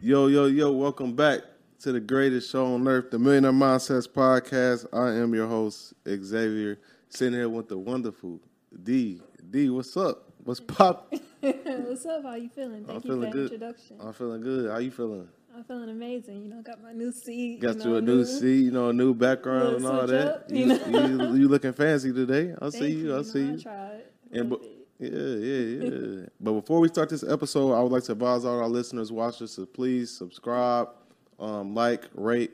Yo, yo, yo, welcome back to the greatest show on earth, the Millionaire Mindsets Podcast. I am your host, Xavier, sitting here with the wonderful D. D, what's up? What's pop? What's up? How you feeling? Thank I'm you for feeling that good. introduction. I'm feeling good. How you feeling? I'm feeling amazing. You know, got my new seat. Got you you a new seat, you know, a new background and all that. up, you, you know? you, you looking fancy today. I Thank see you. I know, see you. I tried. And Yeah, yeah, yeah. but before we start this episode, I would like to advise all our listeners, watchers, to please subscribe, um, like, rate,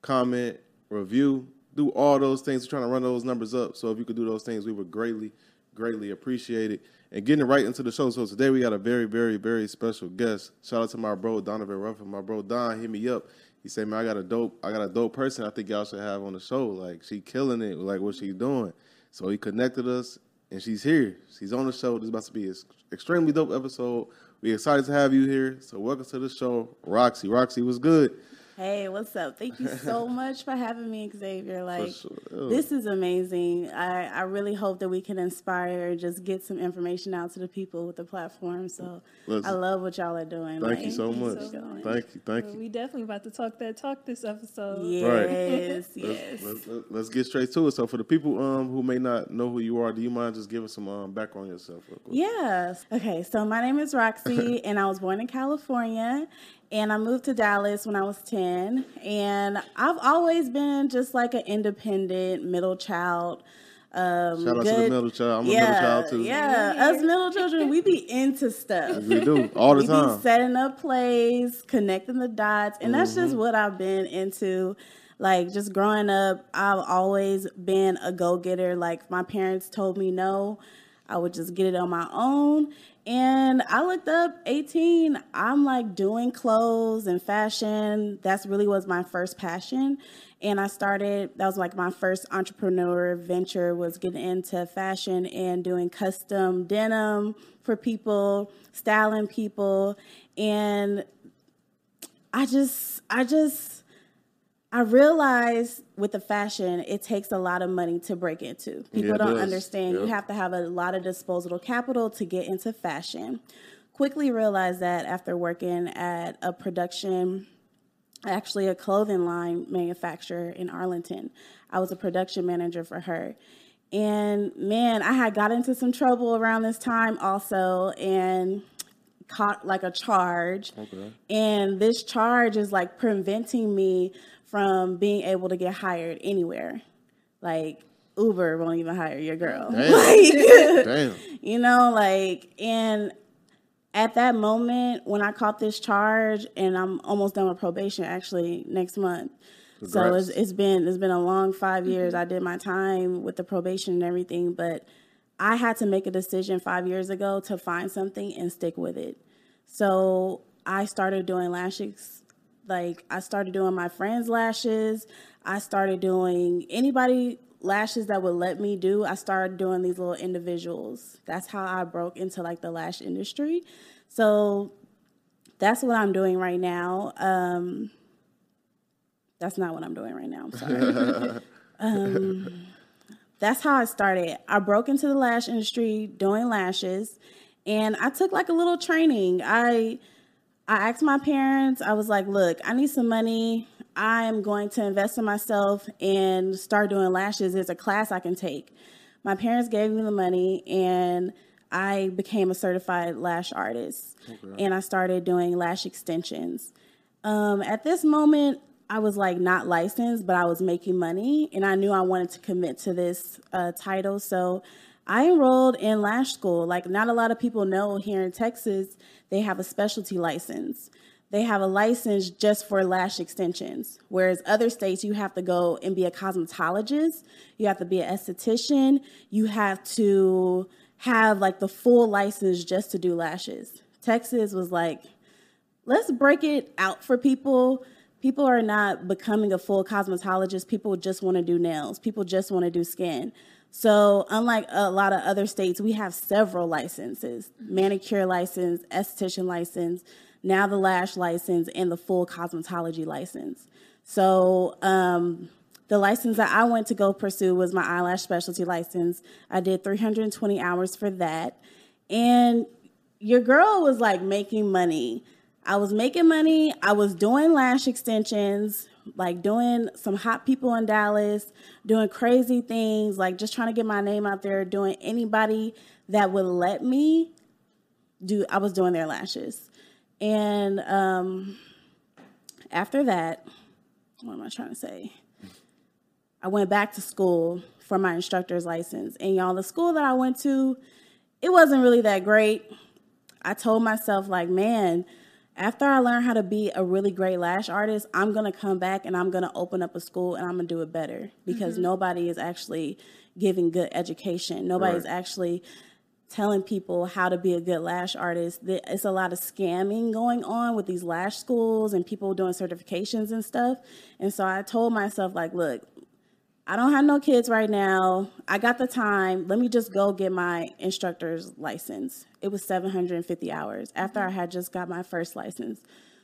comment, review, do all those things. We're trying to run those numbers up. So if you could do those things, we would greatly, greatly appreciate it. And getting right into the show. So today we got a very, very, very special guest. Shout out to my bro Donovan Ruffin. My bro Don hit me up. He said, "Man, I got a dope, I got a dope person. I think y'all should have on the show. Like she killing it. Like what she doing." So he connected us, and she's here. She's on the show. This is about to be an extremely dope episode. We're excited to have you here. So welcome to the show, Roxy. Roxy, what's good? Hey, what's up? Thank you so much for having me, Xavier. Like, sure. This is amazing. I, I really hope that we can inspire and just get some information out to the people with the platform. So Let's- I love what y'all are doing. Thank like, you so Thank you much. so much. Thank you, thank Well, you. we definitely about to talk that talk this episode. Yes, Let's, yes. let's, let's get straight to it. So for the people um, who may not know who you are, do you mind just giving some um, background on yourself? Real quick? Yes. Okay, so my name is Roxy, and I was born in California, and I moved to Dallas when I was 10. And I've always been just like an independent middle child. Um, Shout out to the good- middle child. I'm a yeah, middle child too. Yeah, us middle children, we be into stuff. We do all the we time. be setting up plays, connecting the dots, and that's Mm-hmm. just what I've been into. Like just growing up, I've always been a go getter. Like my parents told me no, I would just get it on my own. And I looked up 18. I'm like doing clothes and fashion. That's really was my first passion. And I started, that was like my first entrepreneur venture was getting into fashion and doing custom denim for people, styling people. And I just, I just, I realized with the fashion, it takes a lot of money to break into. People Yeah, don't does. understand. You have to have a lot of disposable capital to get into fashion. Quickly realized that after working at a production, actually a clothing line manufacturer in Arlington. I was a production manager for her. And man, I had got into some trouble around this time also and caught like a charge. Okay. And this charge is like preventing me from being able to get hired anywhere. Like Uber won't even hire your girl. Damn. Like, Damn. you know, like, and at that moment when I caught this charge, and I'm almost done with probation actually next month. So it's, it's been it's been a long five mm-hmm. years. I did my time with the probation and everything, but I had to make a decision five years ago to find something and stick with it. So I started doing lash lashes. Like I started doing my friends' lashes. I started doing anybody lashes that would let me do. I started doing these little individuals. That's how I broke into like the lash industry. So that's what I'm doing right now. Um, that's not what I'm doing right now. I'm sorry. um, that's how I started. I broke into the lash industry doing lashes, and I took like a little training. I I asked my parents. I was like, "Look, I need some money. I am going to invest in myself and start doing lashes. There's a class I can take." My parents gave me the money, and I became a certified lash artist, and I started doing lash extensions. Um, at this moment, I was like not licensed, but I was making money, and I knew I wanted to commit to this uh, title. So I enrolled in lash school. Like, not a lot of people know here in Texas, they have a specialty license. They have a license just for lash extensions, whereas other states you have to go and be a cosmetologist, you have to be an esthetician, you have to have like the full license just to do lashes. Texas was like, let's break it out for people. people are not becoming a full cosmetologist. People just want to do nails. People just want to do skin. So, unlike a lot of other states, we have several licenses manicure license, esthetician license, now the lash license, and the full cosmetology license. So, um, the license that I went to go pursue was my eyelash specialty license. I did 320 hours for that. And your girl was like making money. I was making money. I was doing lash extensions, like doing some hot people in Dallas, doing crazy things, like just trying to get my name out there, doing anybody that would let me do I was doing their lashes. And um after that, what am I trying to say? I went back to school for my instructor's license. And y'all, the school that I went to, it wasn't really that great. I told myself, like, man, after I learn how to be a really great lash artist, I'm gonna come back and I'm gonna open up a school and I'm gonna do it better because mm-hmm. nobody is actually giving good education. Nobody's right. actually telling people how to be a good lash artist. It's a lot of scamming going on with these lash schools and people doing certifications and stuff. And so I told myself, like, look, I don't have no kids right now. I got the time. Let me just go get my instructor's license. It was 750 hours after mm-hmm. I had just got my first license.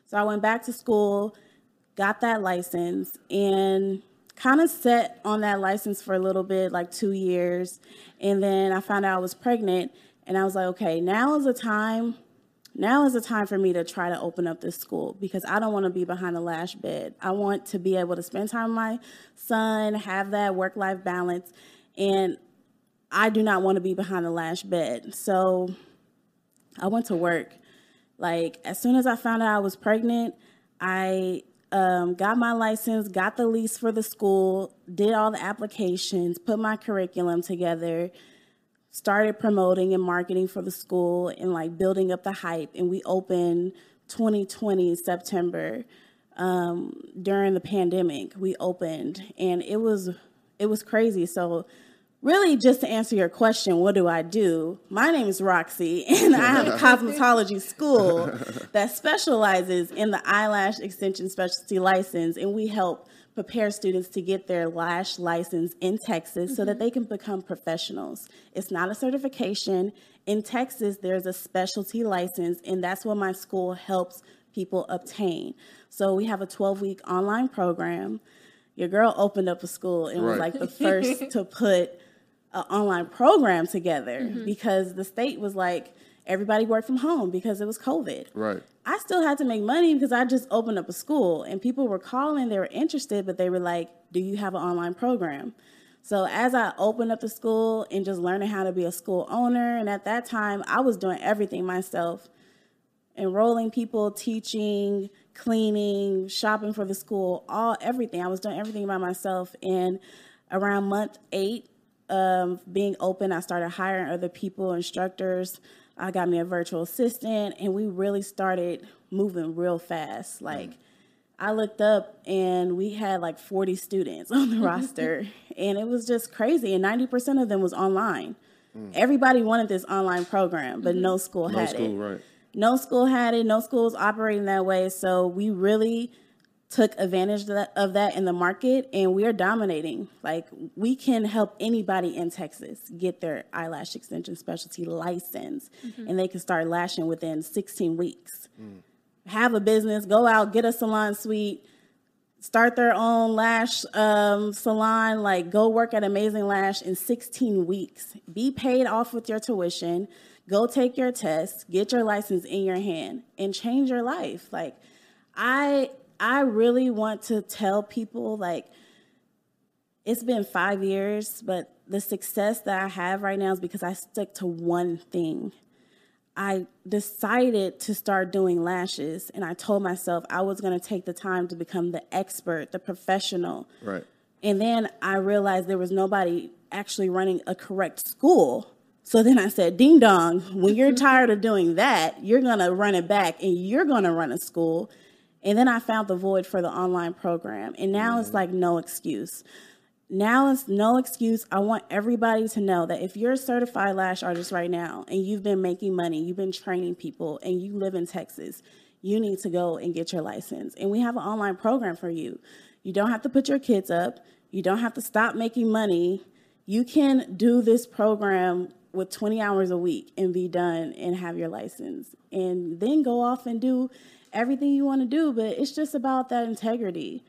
So I went back to school, got that license, and kind of set on that license for a little bit, like two years. And then I found out I was pregnant, and I was like, okay, now is the time now is the time for me to try to open up this school because I don't want to be behind the lash bed. I want to be able to spend time with my son, have that work life balance, and I do not want to be behind the lash bed. So I went to work. Like, as soon as I found out I was pregnant, I um, got my license, got the lease for the school, did all the applications, put my curriculum together started promoting and marketing for the school and like building up the hype. And we opened 2020 September um, during the pandemic. We opened, and it was it was crazy. So really just to answer your question what do i do my name is roxy and i have a cosmetology school that specializes in the eyelash extension specialty license and we help prepare students to get their lash license in Texas mm-hmm. so that mm-hmm. they can become professionals. It's not a certification. In Texas, there's a specialty license, and that's what my school helps people obtain. So we have a 12 week online program. Your girl opened up a school and right. was like the first to put an online program together mm-hmm. because the state was like, everybody worked from home because it was COVID. Right. I still had to make money because I just opened up a school and people were calling, they were interested, but they were like, Do you have an online program? So as I opened up the school and just learning how to be a school owner, and at that time I was doing everything myself enrolling people, teaching, cleaning, shopping for the school, all everything. I was doing everything by myself. And around month eight of being open, I started hiring other people, instructors, I got me a virtual assistant, and we really started moving real fast. Like, I looked up and we had like 40 students on the roster, and it was just crazy. And 90% of them was online. Mm. Everybody wanted this online program, but no school no had school, it. Right. No school had it. No school was operating that way. So we really took advantage of that, of that in the market and we are dominating. Like we can help anybody in Texas get their eyelash extension specialty license mm-hmm. and they can start lashing within 16 weeks. Mm. Have a business, go out, get a salon suite, start their own lash um, salon, like go work at Amazing Lash in 16 weeks. Be paid off with your tuition. Go take your test, get your license in your hand and change your life. Like I I really want to tell people like it's been five years, but the success that I have right now is because I stuck to one thing. I decided to start doing lashes, and I told myself I was going to take the time to become the expert, the professional. Right. And then I realized there was nobody actually running a correct school. So then I said, Ding dong, when you're tired of doing that, you're going to run it back and you're going to run a school and then I found the void for the online program. And now mm-hmm. it's like no excuse. Now it's no excuse. I want everybody to know that if you're a certified lash artist right now and you've been making money, you've been training people, and you live in Texas, you need to go and get your license. And we have an online program for you. You don't have to put your kids up, you don't have to stop making money. You can do this program with 20 hours a week and be done and have your license and then go off and do everything you want to do but it's just about that integrity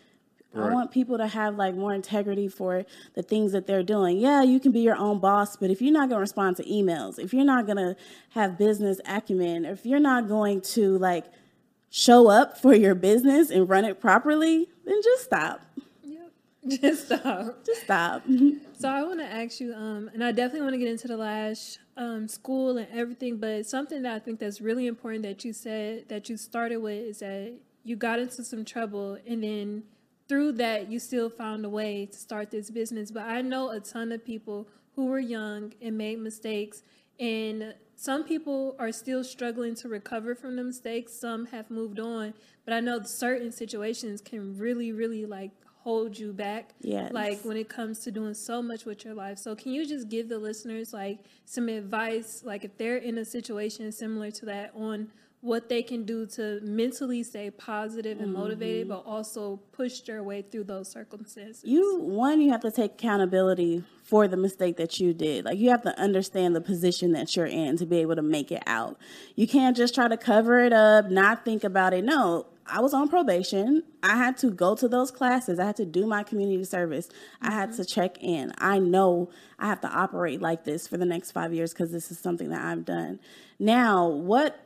Right. I want people to have like more integrity for the things that they're doing. Yeah, you can be your own boss, but if you're not going to respond to emails, if you're not going to have business acumen, if you're not going to like show up for your business and run it properly, then just stop. Just stop. Just stop. So I want to ask you, um, and I definitely want to get into the Lash um, school and everything, but something that I think that's really important that you said that you started with is that you got into some trouble and then through that you still found a way to start this business. But I know a ton of people who were young and made mistakes and some people are still struggling to recover from the mistakes. Some have moved on, but I know certain situations can really, really like hold you back. Yes. Like when it comes to doing so much with your life. So can you just give the listeners like some advice, like if they're in a situation similar to that on what they can do to mentally stay positive and motivated, mm-hmm. but also push their way through those circumstances? you one you have to take accountability for the mistake that you did like you have to understand the position that you're in to be able to make it out you can't just try to cover it up not think about it no i was on probation. I had to go to those classes. I had to do my community service. I had mm-hmm. to check in. I know i have to operate like this for the next five years because this is something that i've done. Now what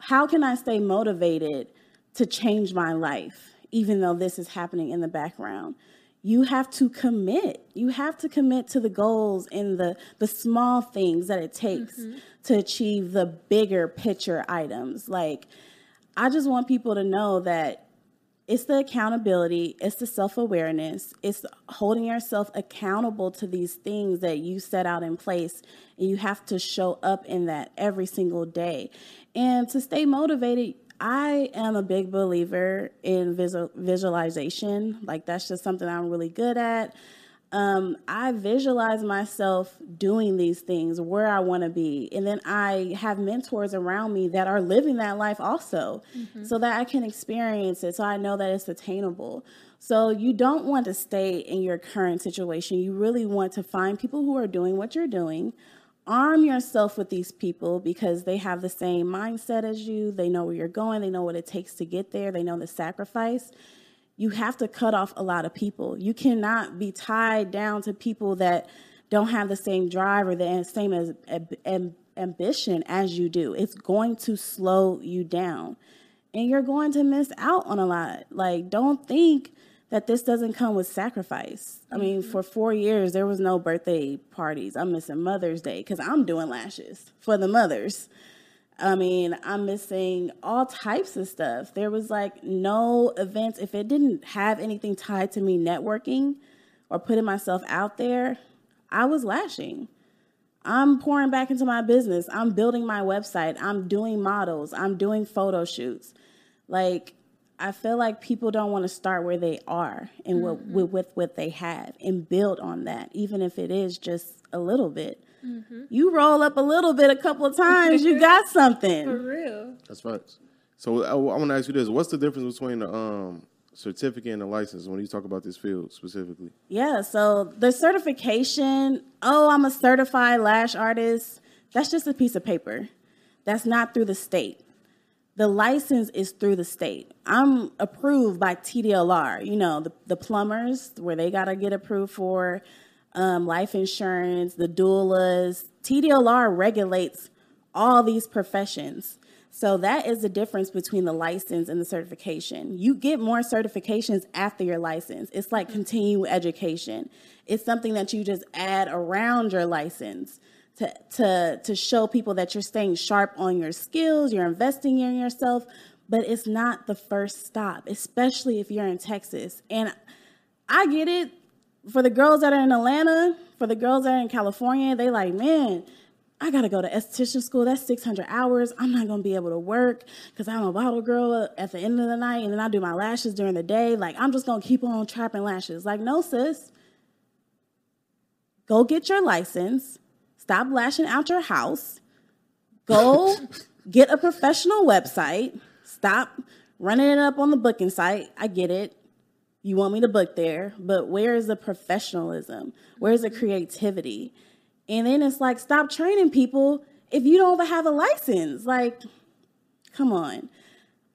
how can I stay motivated to change my life, even though this is happening in the background? You have to commit. You have to commit to the goals and the, the small things that it takes mm-hmm. to achieve the bigger picture items. Like, I just want people to know that it's the accountability, it's the self awareness, it's holding yourself accountable to these things that you set out in place. And you have to show up in that every single day. And to stay motivated, I am a big believer in visual, visualization. Like, that's just something I'm really good at. Um, I visualize myself doing these things where I want to be. And then I have mentors around me that are living that life also so that I can experience it so I know that it's attainable. So you don't want to stay in your current situation. You really want to find people who are doing what you're doing. Arm yourself with these people because they have the same mindset as you. They know where you're going. They know what it takes to get there. They know the sacrifice you have to cut off a lot of people. You cannot be tied down to people that don't have the same drive or the same as ambition as you do. It's going to slow you down. And you're going to miss out on a lot. Like don't think that this doesn't come with sacrifice. I mean, mm-hmm. for 4 years there was no birthday parties. I'm missing Mother's Day cuz I'm doing lashes for the mothers. I mean, I'm missing all types of stuff. There was like no events. If it didn't have anything tied to me networking or putting myself out there, I was lashing. I'm pouring back into my business. I'm building my website. I'm doing models. I'm doing photo shoots. Like, I feel like people don't want to start where they are and what, mm-hmm. with, with what they have and build on that, even if it is just a little bit. You roll up a little bit a couple of times, you got something. For real. That's facts. So I, I want to ask you this: What's the difference between the um, certificate and the license when you talk about this field specifically? Yeah, so the certification, oh, I'm a certified lash artist, that's just a piece of paper. That's not through the state. The license is through the state. I'm approved by TDLR, you know, the, the plumbers, where they got to get approved for um, life insurance, the doulas. TDLR regulates all these professions. So that is the difference between the license and the certification. You get more certifications after your license. It's like continuing education. It's something that you just add around your license to, to, to show people that you're staying sharp on your skills, you're investing in yourself, but it's not the first stop, especially if you're in Texas. And I get it for the girls that are in Atlanta, for the girls that are in California, they like, man, I gotta go to esthetician school. That's 600 hours. I'm not gonna be able to work because I'm a bottle girl at the end of the night and then I do my lashes during the day. Like, I'm just gonna keep on trapping lashes. Like, no, sis. Go get your license. Stop lashing out your house. Go get a professional website. stop running it up on the booking site. I get it. You want me to book there, but where is the professionalism? Where's the mm-hmm. creativity? And then it's like, stop training people if you don't have a license. Like, come on.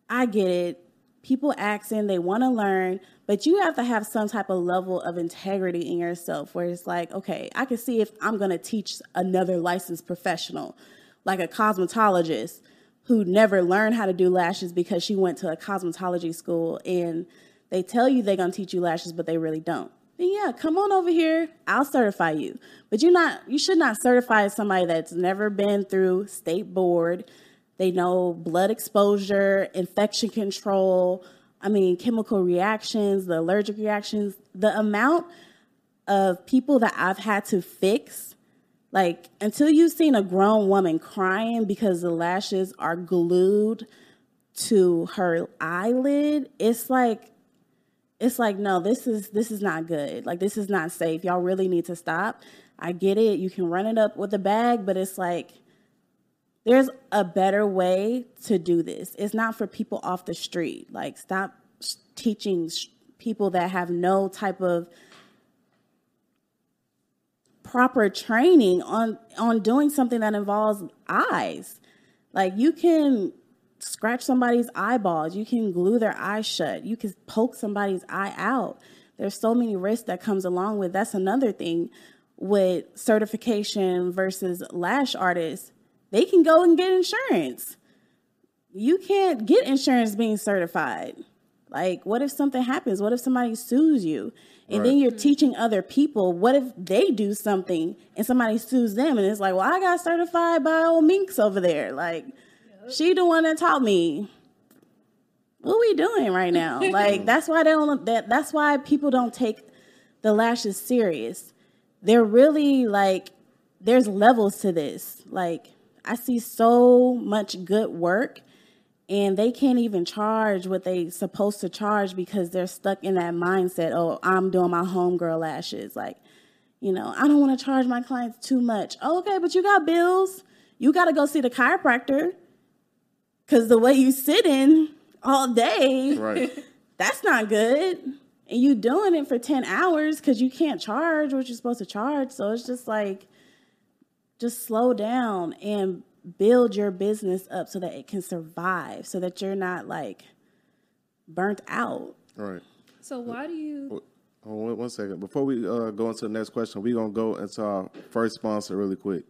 I get it. People accent, they want to learn, but you have to have some type of level of integrity in yourself where it's like, okay, I can see if I'm going to teach another licensed professional, like a cosmetologist who never learned how to do lashes because she went to a cosmetology school and they tell you they're going to teach you lashes, but they really don't. Then yeah, come on over here. I'll certify you. But you're not you should not certify somebody that's never been through state board. They know blood exposure, infection control, I mean, chemical reactions, the allergic reactions, the amount of people that I've had to fix, like until you've seen a grown woman crying because the lashes are glued to her eyelid, it's like it's like no, this is this is not good. Like this is not safe. Y'all really need to stop. I get it. You can run it up with a bag, but it's like there's a better way to do this. It's not for people off the street. Like, stop teaching people that have no type of proper training on on doing something that involves eyes. Like, you can scratch somebody's eyeballs, you can glue their eyes shut, you can poke somebody's eye out. There's so many risks that comes along with. That's another thing with certification versus lash artists they can go and get insurance. You can't get insurance being certified. Like, what if something happens? What if somebody sues you? And right. then you're mm-hmm. teaching other people, what if they do something and somebody sues them? And it's like, well, I got certified by old Minx over there. Like, yep. She the one that taught me. What we doing right now? like, that's why they don't, that, that's why people don't take the lashes serious. They're really like, there's levels to this. Like, I see so much good work and they can't even charge what they supposed to charge because they're stuck in that mindset, oh, I'm doing my homegirl lashes. Like, you know, I don't want to charge my clients too much. Oh, okay, but you got bills. You got to go see the chiropractor because the way you sit in all day, right. that's not good. And you doing it for 10 hours because you can't charge what you're supposed to charge. So it's just like, just slow down and build your business up so that it can survive so that you're not like burnt out right so why do you one second before we uh, go into the next question we're going to go into our first sponsor really quick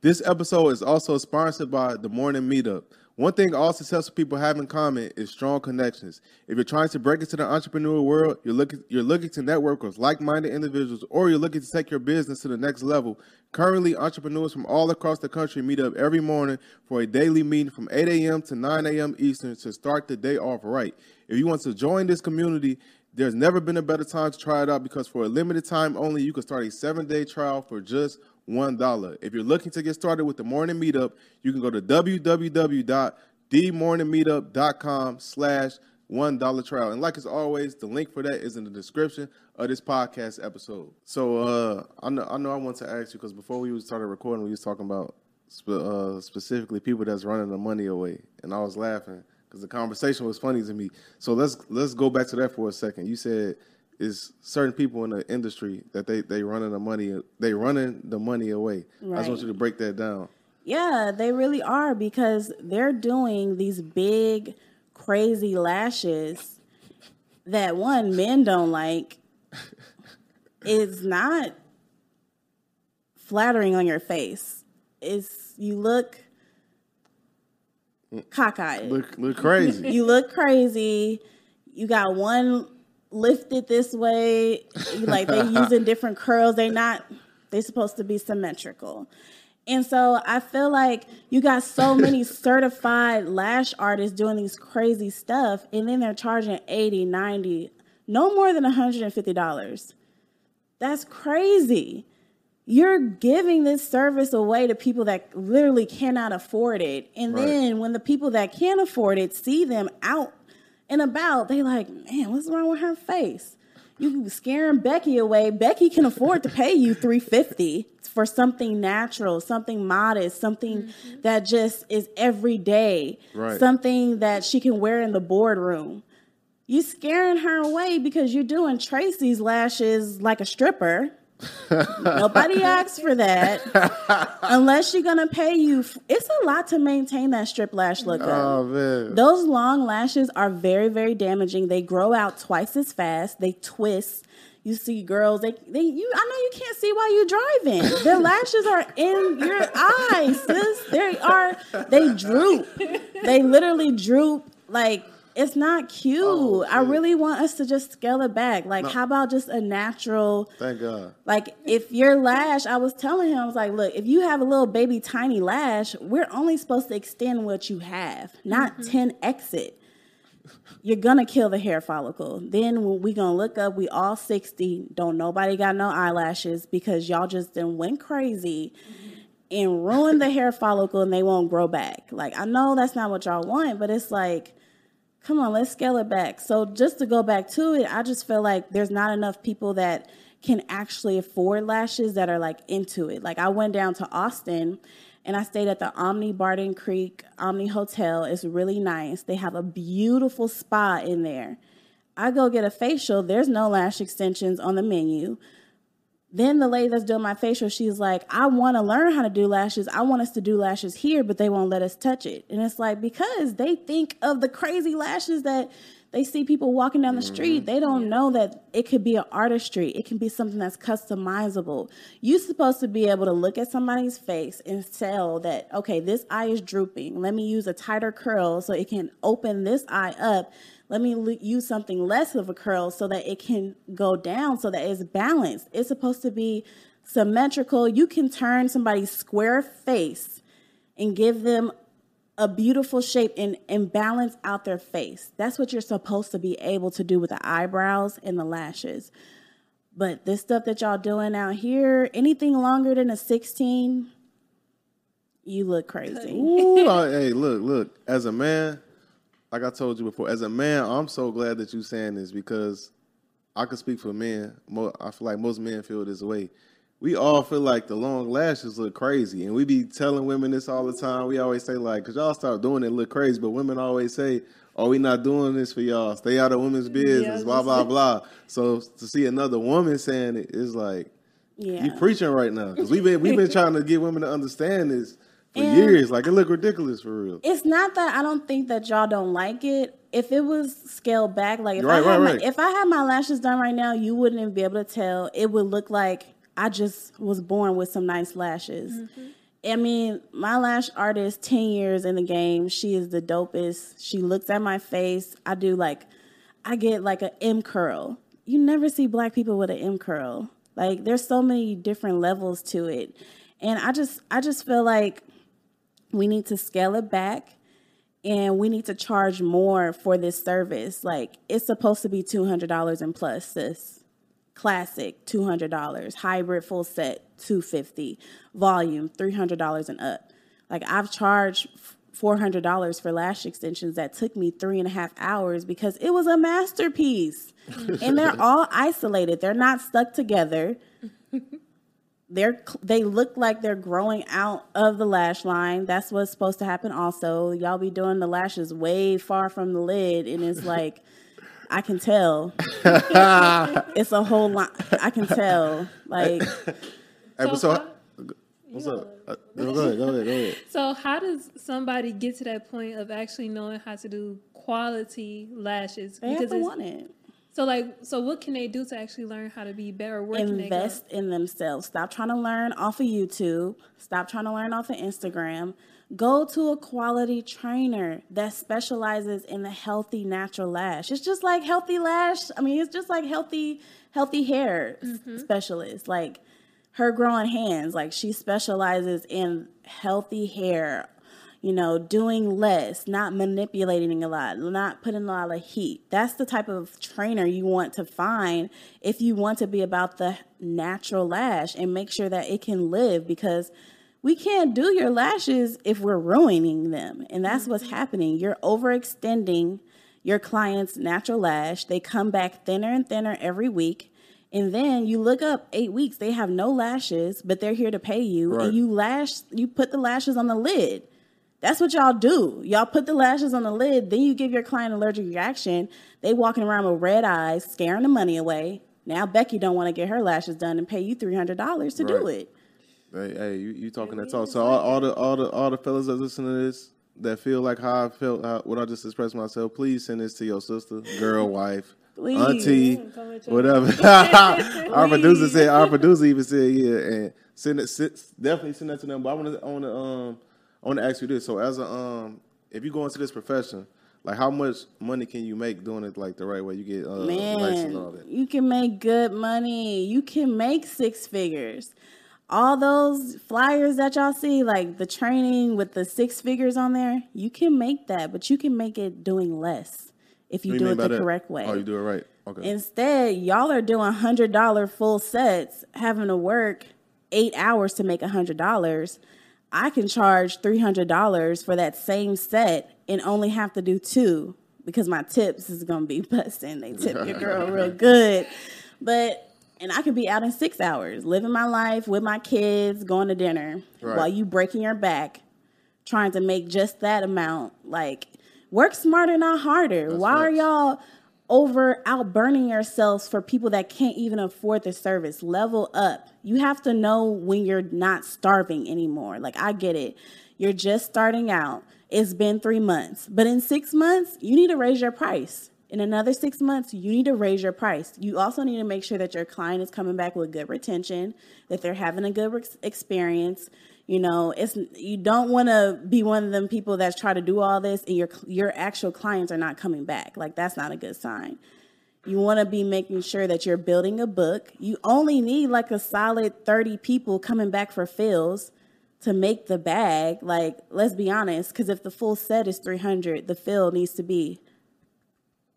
this episode is also sponsored by the morning meetup one thing all successful people have in common is strong connections. If you're trying to break into the entrepreneurial world, you're looking you're looking to network with like-minded individuals, or you're looking to take your business to the next level. Currently, entrepreneurs from all across the country meet up every morning for a daily meeting from 8 a.m. to 9 a.m. Eastern to start the day off right. If you want to join this community, there's never been a better time to try it out because for a limited time only, you can start a seven-day trial for just $1. If you're looking to get started with the morning meetup, you can go to www.themorningmeetup.com slash $1 trial. And like as always, the link for that is in the description of this podcast episode. So uh, I, know, I know I want to ask you because before we started recording, we was talking about spe- uh, specifically people that's running the money away. And I was laughing because the conversation was funny to me. So let's let's go back to that for a second. You said – is certain people in the industry that they they running the money they running the money away. Right. I just want you to break that down. Yeah, they really are because they're doing these big crazy lashes that one men don't like is not flattering on your face. It's you look mm. cockeyed. Look look crazy. you look crazy. You got one lifted this way. Like they using different curls. They not they supposed to be symmetrical. And so I feel like you got so many certified lash artists doing these crazy stuff and then they're charging 80, 90, no more than $150. That's crazy. You're giving this service away to people that literally cannot afford it. And right. then when the people that can afford it see them out and about, they like, man, what's wrong with her face? you scaring Becky away. Becky can afford to pay you 350 for something natural, something modest, something mm-hmm. that just is everyday, right. something that she can wear in the boardroom. You scaring her away because you're doing Tracy's lashes like a stripper. Nobody asks for that unless she's gonna pay you. F- it's a lot to maintain that strip lash look. Oh man, those long lashes are very, very damaging. They grow out twice as fast. They twist. You see girls, they, they you I know you can't see while you're driving. Their lashes are in your eyes, sis. They are they droop. They literally droop like it's not cute. Oh, I really want us to just scale it back. Like, no. how about just a natural? Thank God. Like, if your lash, I was telling him, I was like, look, if you have a little baby tiny lash, we're only supposed to extend what you have, not mm-hmm. 10 exit. You're gonna kill the hair follicle. Then when we gonna look up, we all 60. Don't nobody got no eyelashes because y'all just then went crazy. Mm-hmm and ruin the hair follicle and they won't grow back. Like I know that's not what y'all want, but it's like come on, let's scale it back. So just to go back to it, I just feel like there's not enough people that can actually afford lashes that are like into it. Like I went down to Austin and I stayed at the Omni Barton Creek Omni Hotel. It's really nice. They have a beautiful spa in there. I go get a facial, there's no lash extensions on the menu. Then the lady that's doing my facial, she's like, I want to learn how to do lashes. I want us to do lashes here, but they won't let us touch it. And it's like, because they think of the crazy lashes that they see people walking down the street. Mm-hmm. They don't know that it could be an artistry. It can be something that's customizable. You're supposed to be able to look at somebody's face and tell that, okay, this eye is drooping. Let me use a tighter curl so it can open this eye up let me use something less of a curl so that it can go down so that it's balanced. It's supposed to be symmetrical. You can turn somebody's square face and give them a beautiful shape and, and balance out their face. That's what you're supposed to be able to do with the eyebrows and the lashes. But this stuff that y'all doing out here, anything longer than a 16, you look crazy. Ooh, hey, look, look. As a man, like I told you before, as a man, I'm so glad that you saying this because I can speak for men. I feel like most men feel this way. We all feel like the long lashes look crazy, and we be telling women this all the time. We always say like, "Cause y'all start doing it, look crazy," but women always say, "Oh, we not doing this for y'all. Stay out of women's business." Yeah, blah blah blah. So to see another woman saying it is like, yeah. you preaching right now because we've been we've been trying to get women to understand this for and years. Like it looked ridiculous for real. It's not that I don't think that y'all don't like it. If it was scaled back, like if right, I had right, my, right. if I had my lashes done right now, you wouldn't even be able to tell. It would look like I just was born with some nice lashes. Mm-hmm. I mean, my lash artist, 10 years in the game. She is the dopest. She looks at my face. I do like, I get like an M curl. You never see black people with an M curl. Like, there's so many different levels to it. And I just, I just feel like we need to scale it back and we need to charge more for this service. Like it's supposed to be two hundred dollars and plus. This classic two hundred dollars, hybrid full set two fifty, volume three hundred dollars and up. Like I've charged four hundred dollars for lash extensions that took me three and a half hours because it was a masterpiece, and they're all isolated. They're not stuck together they're they look like they're growing out of the lash line. That's what's supposed to happen. Also, y'all be doing the lashes way far from the lid, and it's like I can tell. it's a whole lot. I can tell. Like, hey, so, how, what's up? Uh, go ahead. Go ahead. Go ahead. So, how does somebody get to that point of actually knowing how to do quality lashes? They because have to want it so like, so what can they do to actually learn how to be better? Where Invest in themselves. Stop trying to learn off of YouTube. Stop trying to learn off of Instagram. Go to a quality trainer that specializes in the healthy natural lash. It's just like healthy lash. I mean, it's just like healthy, healthy hair mm-hmm. specialist. Like her growing hands. Like she specializes in healthy hair you know, doing less, not manipulating a lot, not putting a lot of heat. That's the type of trainer you want to find if you want to be about the natural lash and make sure that it can live because we can't do your lashes if we're ruining them. And that's what's mm-hmm. happening. You're overextending your client's natural lash. They come back thinner and thinner every week. And then you look up eight weeks, they have no lashes, but they're here to pay you. Right. And you lash, you put the lashes on the lid. That's what y'all do. Y'all put the lashes on the lid, then you give your client allergic reaction. They walking around with red eyes, scaring the money away. Now Becky don't want to get her lashes done and pay you three hundred dollars to do it. Hey, hey, you, you talking that talk. So all, all the all the all the fellas that listen to this that feel like how I felt how, what I just expressed myself, please send this to your sister, girl, wife, Please. auntie, Come with your- whatever. our producer said our producer even said yeah, and send it send, definitely send that to them. But I want to I want to um I want to ask you this. So as a um if you go into this profession, like how much money can you make doing it like the right way? You get uh, likes and all Man, that. you can make good money. You can make six figures. All those flyers that y'all see, like the training with the six figures on there, you can make that, but you can make it doing less if you do it the that? correct way. Oh, you do it right. Okay. Instead, y'all are doing hundred dollar full sets, having to work eight hours to make hundred dollars. I can charge three hundred dollars for that same set and only have to do two because my tips is gonna be busting. They tip your girl real good, but and I could be out in six hours, living my life with my kids, going to dinner Right. while you breaking your back, trying to make just that amount. Like work smarter, not harder. Why are y'all? over out burning yourselves for people that can't even afford the service. Level up. You have to know when you're not starving anymore. Like, I get it. You're just starting out. It's been three months. But in six months, you need to raise your price. In another six months, you need to raise your price. You also need to make sure that your client is coming back with good retention, that they're having a good ex- experience. You know, it's you don't want to be one of them people that's try to do all this and your your actual clients are not coming back. Like that's not a good sign. You want to be making sure that you're building a book. You only need like a solid 30 people coming back for fills to make the bag. Like, let's be honest, because if the full set is 300, the fill needs to be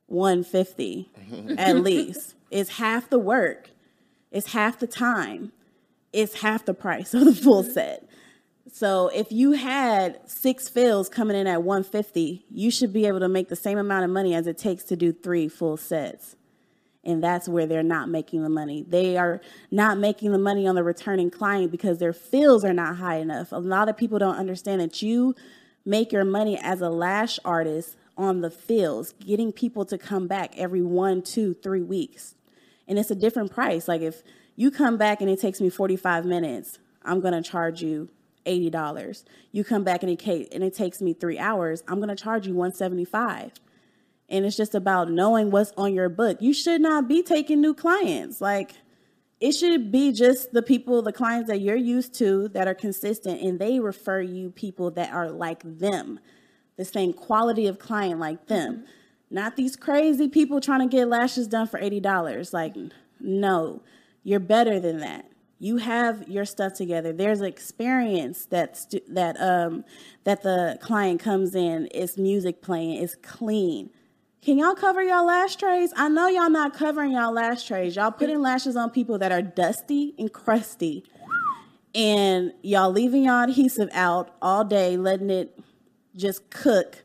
150 at least. It's half the work. It's half the time. It's half the price of the full set. So if you had six fills coming in at 150, you should be able to make the same amount of money as it takes to do three full sets. And that's where they're not making the money. They are not making the money on the returning client because their fills are not high enough. A lot of people don't understand that you make your money as a lash artist on the fields, getting people to come back every one, two, three weeks. And it's a different price. Like if you come back and it takes me 45 minutes, I'm going to charge you $80. You come back and it, and it takes me three hours, I'm going to charge you 175 and it's just about knowing what's on your book. You should not be taking new clients. Like it should be just the people, the clients that you're used to that are consistent and they refer you people that are like them, the same quality of client like them. Not these crazy people trying to get lashes done for $80. Like, no, you're better than that. You have your stuff together. There's experience that stu- that um that the client comes in. It's music playing. It's clean. Can y'all cover y'all lash trays? I know y'all not covering y'all lash trays. Y'all putting lashes on people that are dusty and crusty. And y'all leaving y'all adhesive out all day, letting it just cook.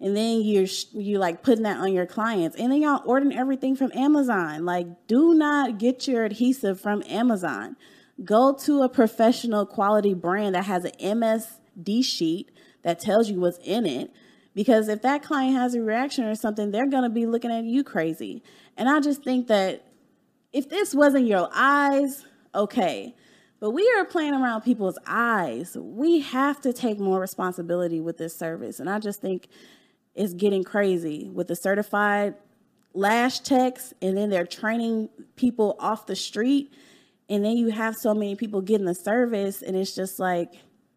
And then you're you like putting that on your clients. And then y'all ordering everything from Amazon. Like do not get your adhesive from Amazon. Go to a professional quality brand that has an MSD sheet that tells you what's in it because if that client has a reaction or something, they're going to be looking at you crazy. And I just think that if this wasn't your eyes, okay. But we are playing around people's eyes. We have to take more responsibility with this service. And I just think it's getting crazy with the certified lash techs, and then they're training people off the street. And then you have so many people getting the service, and it's just like,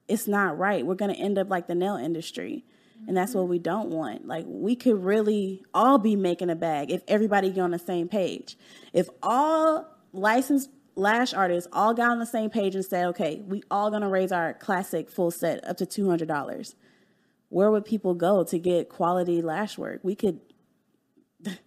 it's not right. We're going to end up like the nail industry. And that's what mm-hmm. we don't want. Like we could really all be making a bag if everybody get on the same page. If all licensed lash artists all got on the same page and said, okay, we all gonna raise our classic full set up to two hundred dollars. Where would people go to get quality lash work? We could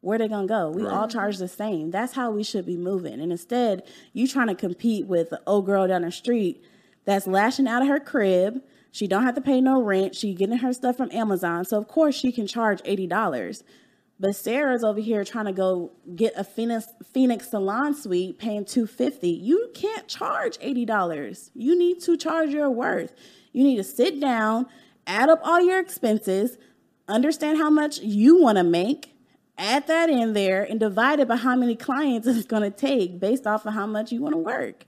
where they gonna go? We all charge the same. That's how we should be moving. And instead, you trying to compete with the old girl down the street that's lashing out of her crib, She don't have to pay no rent. She getting her stuff from Amazon. So of course she can charge $80. But Sarah's over here trying to go get a Phenix Phenix salon suite paying 250. You can't charge $80. You need to charge your worth. You need to sit down, add up all your expenses, understand how much you want to make, add that in there and divide it by how many clients it's going to take based off of how much you want to work.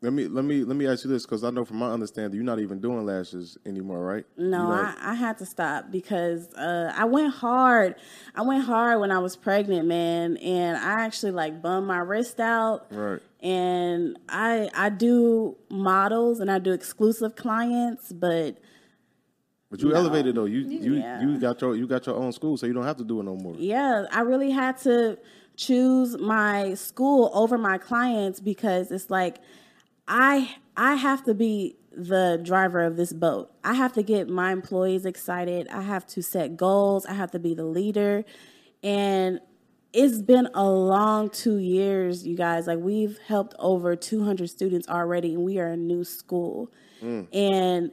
Let me let me let me ask you this because I know from my understanding you're not even doing lashes anymore, right? No, I, I had to stop because uh, I went hard. I went hard when I was pregnant, man, and I actually like bummed my wrist out. Right. And I I do models and I do exclusive clients, but But you No. elevated though. You you Yeah. you got your you got your own school, so you don't have to do it no more. yeah, I really had to choose my school over my clients because it's like I I have to be the driver of this boat. I have to get my employees excited. I have to set goals. I have to be the leader. And it's been a long 2 years, you guys. Like we've helped over 200 students already and we are a new school. Mm. And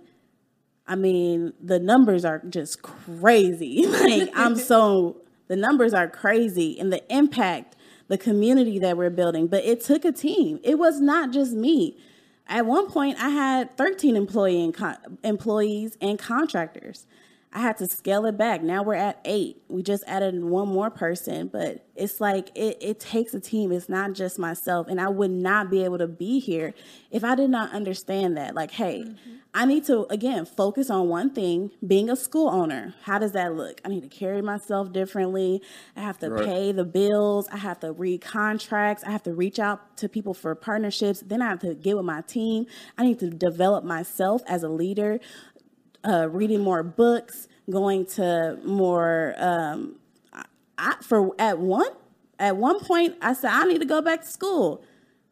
I mean, the numbers are just crazy. like, I'm so, the numbers are crazy and the impact, the community that we're building. But it took a team. It was not just me. At one point, I had 13 employee and con- employees and contractors. I had to scale it back. Now we're at eight. We just added one more person, but it's like it, it takes a team. It's not just myself. And I would not be able to be here if I did not understand that. Like, hey, mm-hmm. I need to, again, focus on one thing being a school owner. How does that look? I need to carry myself differently. I have to Right. pay the bills. I have to read contracts. I have to reach out to people for partnerships. Then I have to get with my team. I need to develop myself as a leader uh, reading more books, going to more. Um, I, for at one at one point, I said I need to go back to school.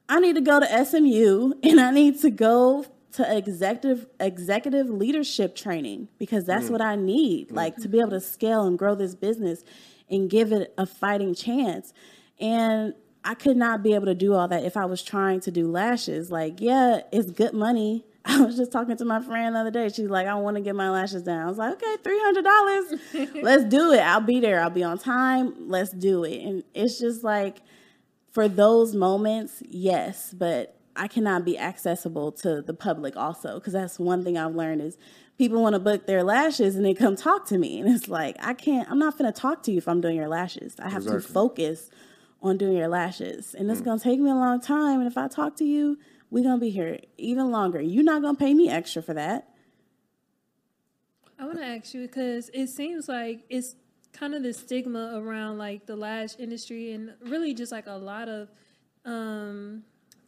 I need to go to SMU, and I need to go to executive executive leadership training because that's what I need, like to be able to scale and grow this business and give it a fighting chance. And I could not be able to do all that if I was trying to do lashes. Like, yeah, it's good money. I was just talking to my friend the other day. She's like, I want to get my lashes done. I was like, okay, three hundred dollars. Let's do it. I'll be there. I'll be on time. Let's do it. And it's just like for those moments, yes, but I cannot be accessible to the public also because that's one thing I've learned is people want to book their lashes and they come talk to me and it's like I can't. I'm not going to talk to you if I'm doing your lashes. I have to focus on doing your lashes, and it's mm. going to take me a long time. And if I talk to you, we're to be here even longer. You're not to pay me extra for that. I want to ask you because it seems like it's kind of the stigma around like the lash industry and really just like a lot of um,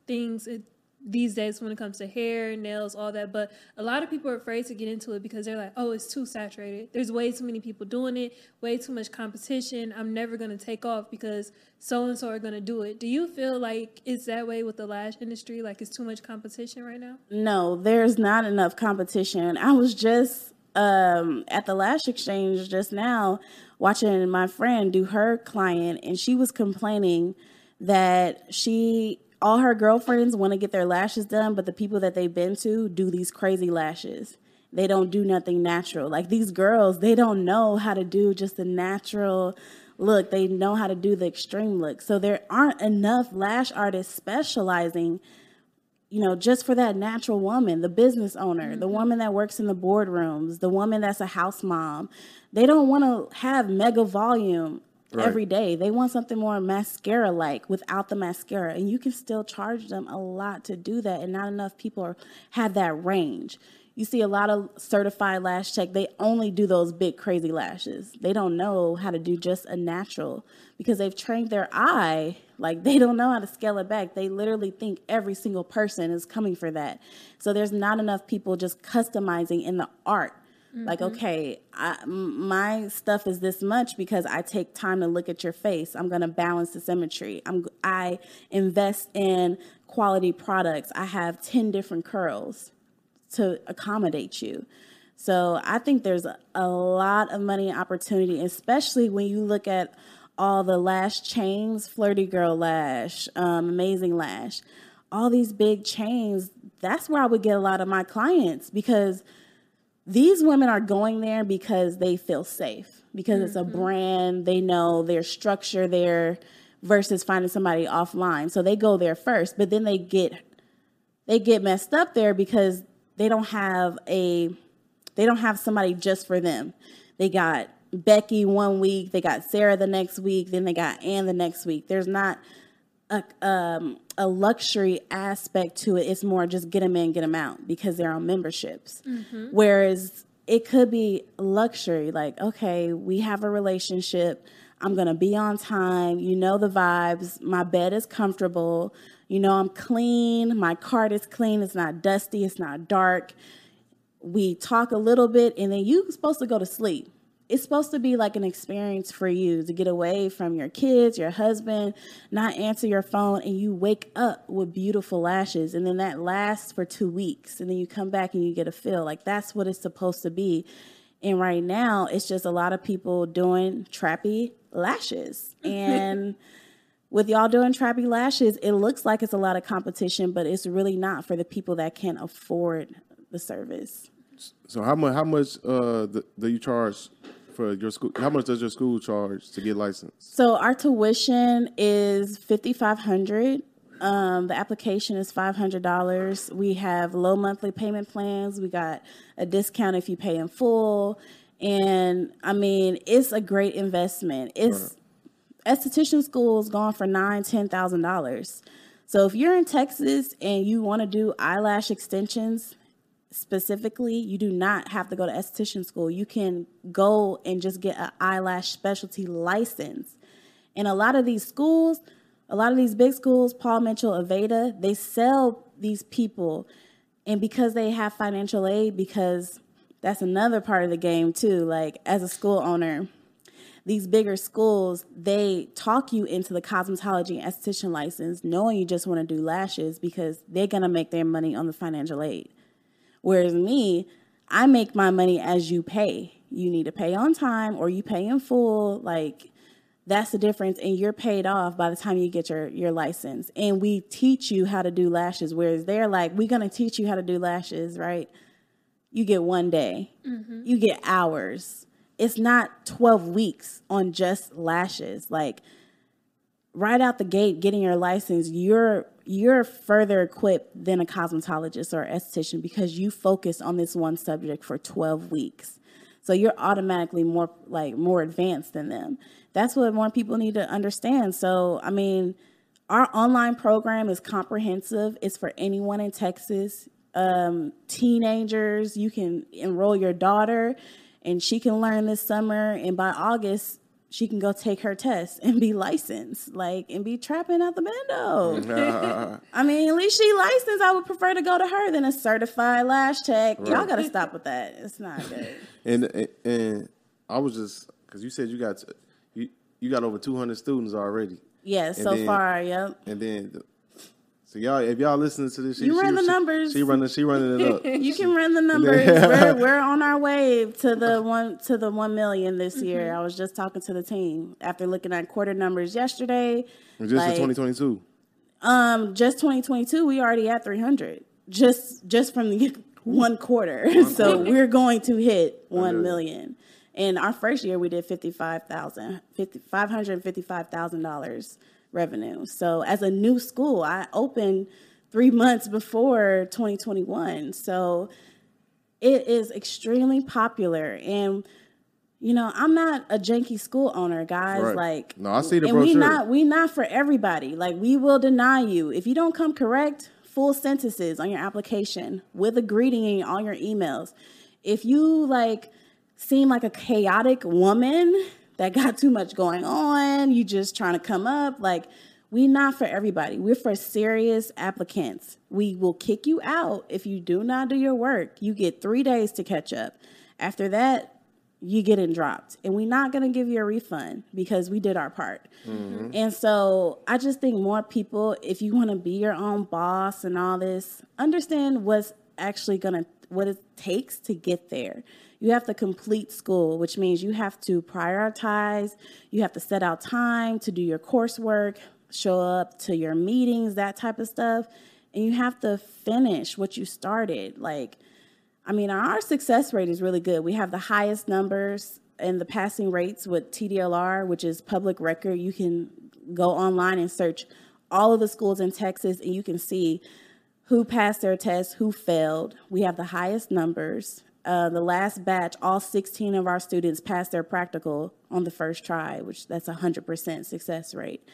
things it, these days when it comes to hair, nails, all that. But a lot of people are afraid to get into it because they're like, oh, it's too saturated. There's way too many people doing it, way too much competition. I'm never going to take off because so and so are going to do it. Do you feel like it's that way with the lash industry? Like it's too much competition right now? No, there's not enough competition. I was just um, at the Lash Exchange just now watching my friend do her client, and she was complaining that she all her girlfriends want to get their lashes done, but the people that they've been to do these crazy lashes. They don't do nothing natural. Like these girls, they don't know how to do just the natural look. They know how to do the extreme look. So there aren't enough lash artists specializing you know, just for that natural woman, the business owner, the mm-hmm. woman that works in the boardrooms, the woman that's a house mom. They don't want to have mega volume Right. every day. They want something more mascara like without the mascara. And you can still charge them a lot to do that. And not enough people are, have that range. You see a lot of certified lash tech, they only do those big crazy lashes. They don't know how to do just a natural because they've trained their eye. Like they don't know how to scale it back. They literally think every single person is coming for that. So there's not enough people just customizing in the art. Like, okay, I, my stuff is this much because I take time to look at your face. I'm going to balance the symmetry. I'm, I invest in quality products. I have 10 different curls to accommodate you. So I think there's a, a lot of money and opportunity, especially when you look at all the lash chains, Flirty Girl Lash, um, Amazing Lash. all these big chains, that's where I would get a lot of my clients because these women are going there because they feel safe, because mm-hmm. it's a mm-hmm. brand, they know their structure there versus finding somebody offline. So they go there first, but then they get they get messed up there because they don't have a they don't have somebody just for them. They got Becky one week, they got Sarah the next week, then they got Ann the next week. There's not a um, a luxury aspect to it. It's more just get them in, get them out because they're on memberships. Mm-hmm. Whereas it could be luxury, like okay, we have a relationship. I'm gonna be on time. You know the vibes. My bed is comfortable. You know I'm clean. My cart is clean. It's not dusty. It's not dark. We talk a little bit, and then you're supposed to go to sleep it's supposed to be like an experience for you to get away from your kids, your husband, not answer your phone, and you wake up with beautiful lashes. And then that lasts for two weeks. And then you come back and you get a feel. Like that's what it's supposed to be. And right now, it's just a lot of people doing trappy lashes. And with y'all doing trappy lashes, it looks like it's a lot of competition, but it's really not for the people that can't afford the service. So how much how much uh do you charge for your school? How much does your school charge to get licensed? So our tuition is fifty five hundred. Um, the application is five hundred dollars. We have low monthly payment plans. We got a discount if you pay in full, and I mean it's a great investment. It's right. esthetician school is going for nine ten thousand dollars. So if you're in Texas and you want to do eyelash extensions, specifically, you do not have to go to esthetician school. You can go and just get an eyelash specialty license. And a lot of these schools, a lot of these big schools, Paul Mitchell, Aveda, they sell these people. And because they have financial aid, because that's another part of the game too. Like as a school owner, these bigger schools, they talk you into the cosmetology and esthetician license, knowing you just want to do lashes because they're gonna make their money on the financial aid. Whereas me, I make my money as you pay. You need to pay on time or you pay in full. Like that's the difference. And you're paid off by the time you get your, your license. And we teach you how to do lashes. Whereas they're like, we're going to teach you how to do lashes, right? You get one day, mm-hmm. you get hours. It's not 12 weeks on just lashes. Like, right out the gate getting your license you're you're further equipped than a cosmetologist or esthetician because you focus on this one subject for 12 weeks. So you're automatically more like more advanced than them. That's what more people need to understand. So i mean our online program is comprehensive. It's for anyone in texas. Um, teenagers you can enroll your daughter and she can learn this summer. And by august she can go take her test and be licensed, like, and be trapping out the bando. I mean, at least she licensed. I would prefer to go to her than a certified lash tech. Right. Y'all got to stop with that. It's not good. and and I was just because you said you got you you got over two hundred students already. Yes, so then, far. Yep. And then so y'all, if y'all listening to this, you she, run the numbers. She running, she running it up. you can run the numbers. we're, we're, on our way to the one to the one million this mm-hmm. year. I was just talking to the team after looking at quarter numbers yesterday. Just like, for 2022. Um, just 2022, we already at 300. Just just from the one quarter. One so quarter. we're going to hit 1 million. And our first year we did 55,000 dollars revenue. So as a new school, I opened three months before 2021. So it is extremely popular and you know, I'm not a janky school owner, guys. Right. Like, no, I see the and brochure. we not we not for everybody. Like, we will deny you if you don't come correct full sentences on your application with a greeting in all your emails. If you like seem like a chaotic woman that got too much going on, you just trying to come up. Like, we not for everybody. We're for serious applicants. We will kick you out if you do not do your work. You get three days to catch up. After that, you getting dropped. And we're not gonna give you a refund because we did our part. Mm-hmm. And so I just think more people, if you wanna be your own boss and all this, understand what's actually gonna what it takes to get there you have to complete school, which means you have to prioritize, you have to set out time to do your coursework, show up to your meetings, that type of stuff. and you have to finish what you started. Like, I mean, our success rate is really good. We have the highest numbers and the passing rates with TDLR, which is public record. You can go online and search all of the schools in Texas, and you can see who passed their test, who failed. We have the highest numbers. Uh, the last batch, all 16 of our students passed their practical on the first try, which that's a 100% success rate.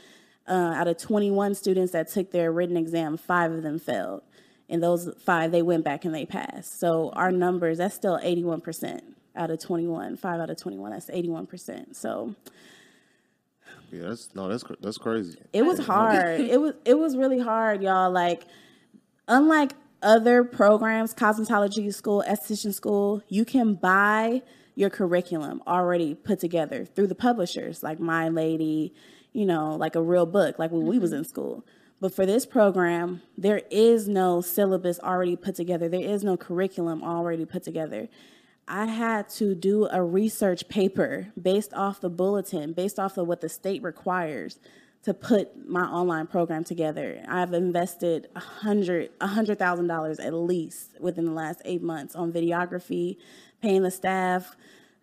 Uh, out of 21 students that took their written exam, five of them failed. And those five, they went back and they passed. So our numbers, that's still 81% out of 21. Five out of 21, that's 81%. So Yeah, that's no, that's that's crazy. it was hard. it was it was really hard, y'all. Like, unlike other programs, cosmetology school, esthetician school, you can buy your curriculum already put together through the publishers, like Milady, you know, like a real book, like when we was mm-hmm. in school. But for this program, there is no syllabus already put together. There is no curriculum already put together. I had to do a research paper based off the bulletin, based off of what the state requires to put my online program together. I've invested a hundred a hundred thousand dollars at least within the last eight months on videography, paying the staff,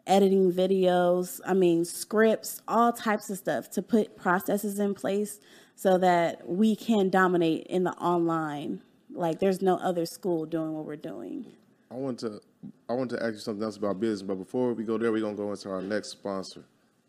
editing videos, I mean scripts, all types of stuff to put processes in place so that we can dominate in the online. Like there's no other school doing what we're doing. I want to I want to ask you something else about business, but before we go there, we're gonna go into our next sponsor.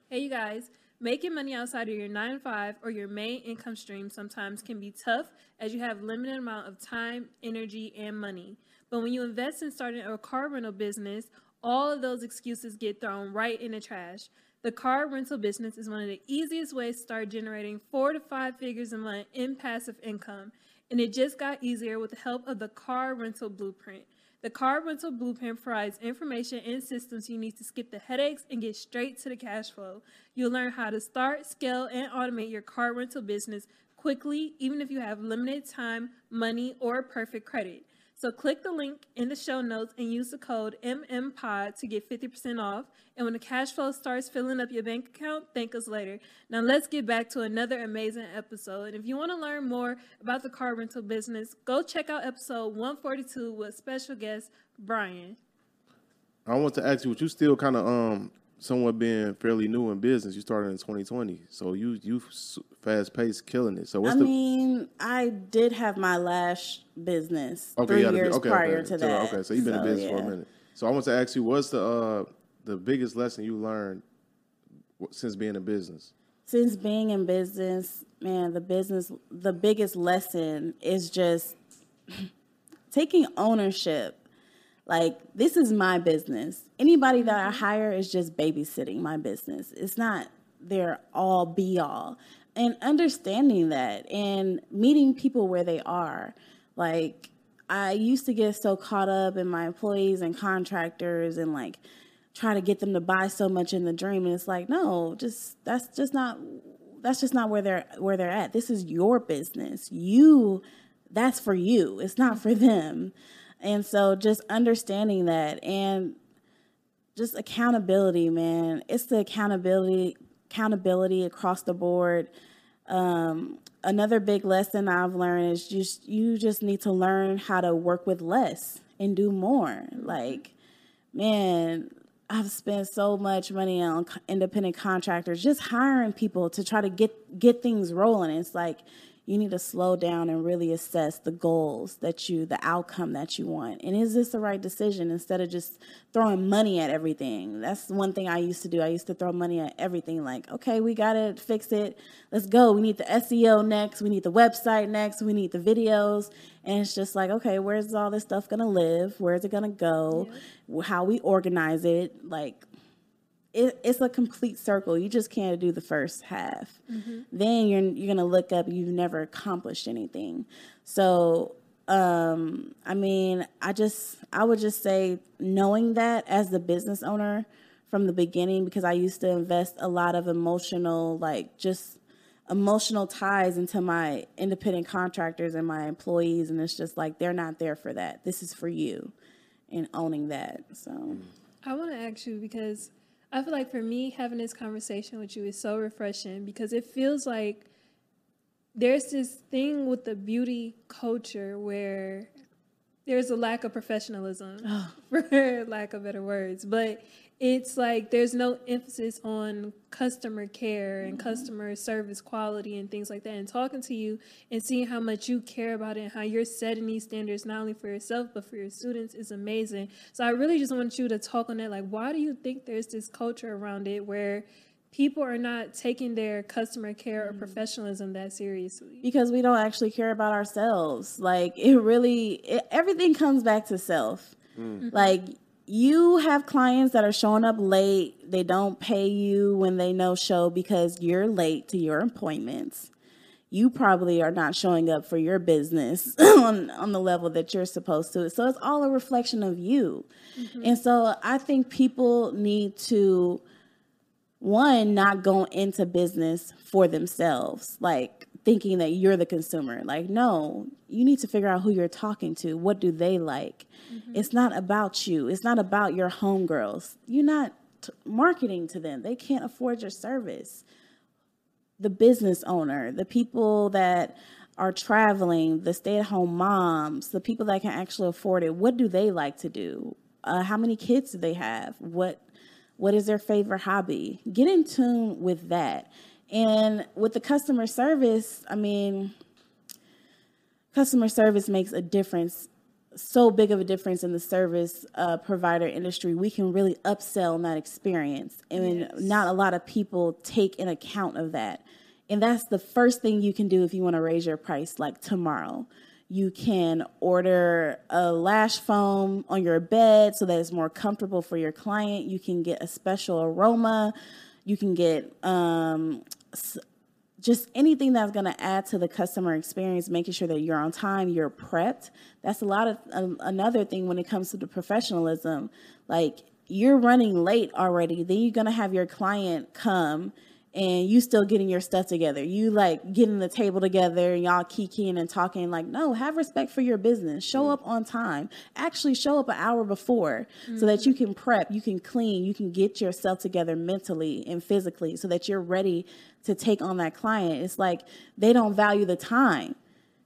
Hey, you guys. Making money outside of your nine to five or your main income stream sometimes can be tough as you have limited amount of time, energy, and money. But when you invest in starting a car rental business, all of those excuses get thrown right in the trash. The car rental business is one of the easiest ways to start generating four to five figures a month in passive income. And it just got easier with the help of the Car Rental Blueprint. The Car Rental Blueprint provides information and systems you need to skip the headaches and get straight to the cash flow. You'll learn how to start, scale, and automate your car rental business quickly, even if you have limited time, money, or perfect credit. So click the link in the show notes and use the code MMPOD to get 50% off. And when the cash flow starts filling up your bank account, thank us later. Now let's get back to another amazing episode. And if you want to learn more about the car rental business, go check out episode 142 with special guest Brian. I want to ask you, what you still kind of um somewhat being fairly new in business. You started in 2020, so you you fast paced killing it. So what's I the mean, I did have my lash business okay? three years okay, prior okay, to that. Okay, so you've been in business for a minute. So I want to ask you, what's the uh the biggest lesson you learned since being in business? Since being in business, man, the business, the biggest lesson is just taking ownership. Like, this is my business. Anybody that I hire is just babysitting my business. It's not their all be all. And understanding that and meeting people where they are. Like, I used to get so caught up in my employees and contractors and like try to get them to buy so much in the dream. And it's like, no, just that's just not that's just not where they're where they're at. This is your business. You that's for you. It's not for them. And so just understanding that and just accountability, man. It's the accountability accountability across the board. Um, another big lesson I've learned is just you just need to learn how to work with less and do more. Like, man, I've spent so much money on independent contractors, just hiring people to try to get get things rolling. It's like you need to slow down and really assess the goals that you, the outcome that you want, and is this the right decision? Instead of just throwing money at everything. That's one thing I used to do. I used to throw money at everything. Like, okay, we gotta fix it. Let's go. We need the SEO next. We need the website next. We need the videos. And it's just like, okay, where's all this stuff gonna live? Where's it gonna go? How we organize it? Like, it, it's a complete circle. You just can't do the first half. Then you're you're gonna look up. You've never accomplished anything. So, um, I mean, I just I would just say knowing that as the business owner from the beginning, because I used to invest a lot of emotional, like just emotional ties into my independent contractors and my employees, and it's just like they're not there for that. This is for you, and owning that. So. I want to ask you because I feel like for me, having this conversation with you is so refreshing because it feels like there's this thing with the beauty culture where there's a lack of professionalism, ah. for lack of better words. But it's like there's no emphasis on customer care and mm-hmm. customer service quality and things like that. And talking to you and seeing how much you care about it and how you're setting these standards not only for yourself but for your students is amazing. So I really just want you to talk on that. Like, why do you think there's this culture around it where people are not taking their customer care or mm-hmm. professionalism that seriously? because we don't actually care about ourselves. Like it really, it, everything comes back to self. Mm. Mm-hmm. Like you have clients that are showing up late. They don't pay you when they no show because you're late to your appointments. You probably are not showing up for your business on, on the level that you're supposed to. So it's all a reflection of you. Mm-hmm. And so I think people need to one not go into business for themselves like thinking that you're the consumer. Like no you need to figure out who you're talking to. What do they like? It's not about you. It's not about your homegirls. You're not t- marketing to them. They can't afford your service. The business owner the people that are traveling the stay-at-home moms the people that can actually afford it what do they like to do? Uh, how many kids do they have? What what is their favorite hobby? Get in tune with that. And with the customer service, I mean, customer service makes a difference, so big of a difference in the service uh, provider industry. We can really upsell on that experience. And not a lot of people take an account of that. And that's the first thing you can do if you want to raise your price, like tomorrow. You can order a lash foam on your bed so that it's more comfortable for your client. You can get a special aroma. You can get um, just anything that's going to add to the customer experience, making sure that you're on time, you're prepped. That's a lot of um, another thing when it comes to the professionalism. Like you're running late already, then you're going to have your client come and you still getting your stuff together. You like getting the table together and y'all kikiing and talking. Like, no, have respect for your business. Show up on time. Actually, show up an hour before so that you can prep, you can clean, you can get yourself together mentally and physically so that you're ready to take on that client. It's like they don't value the time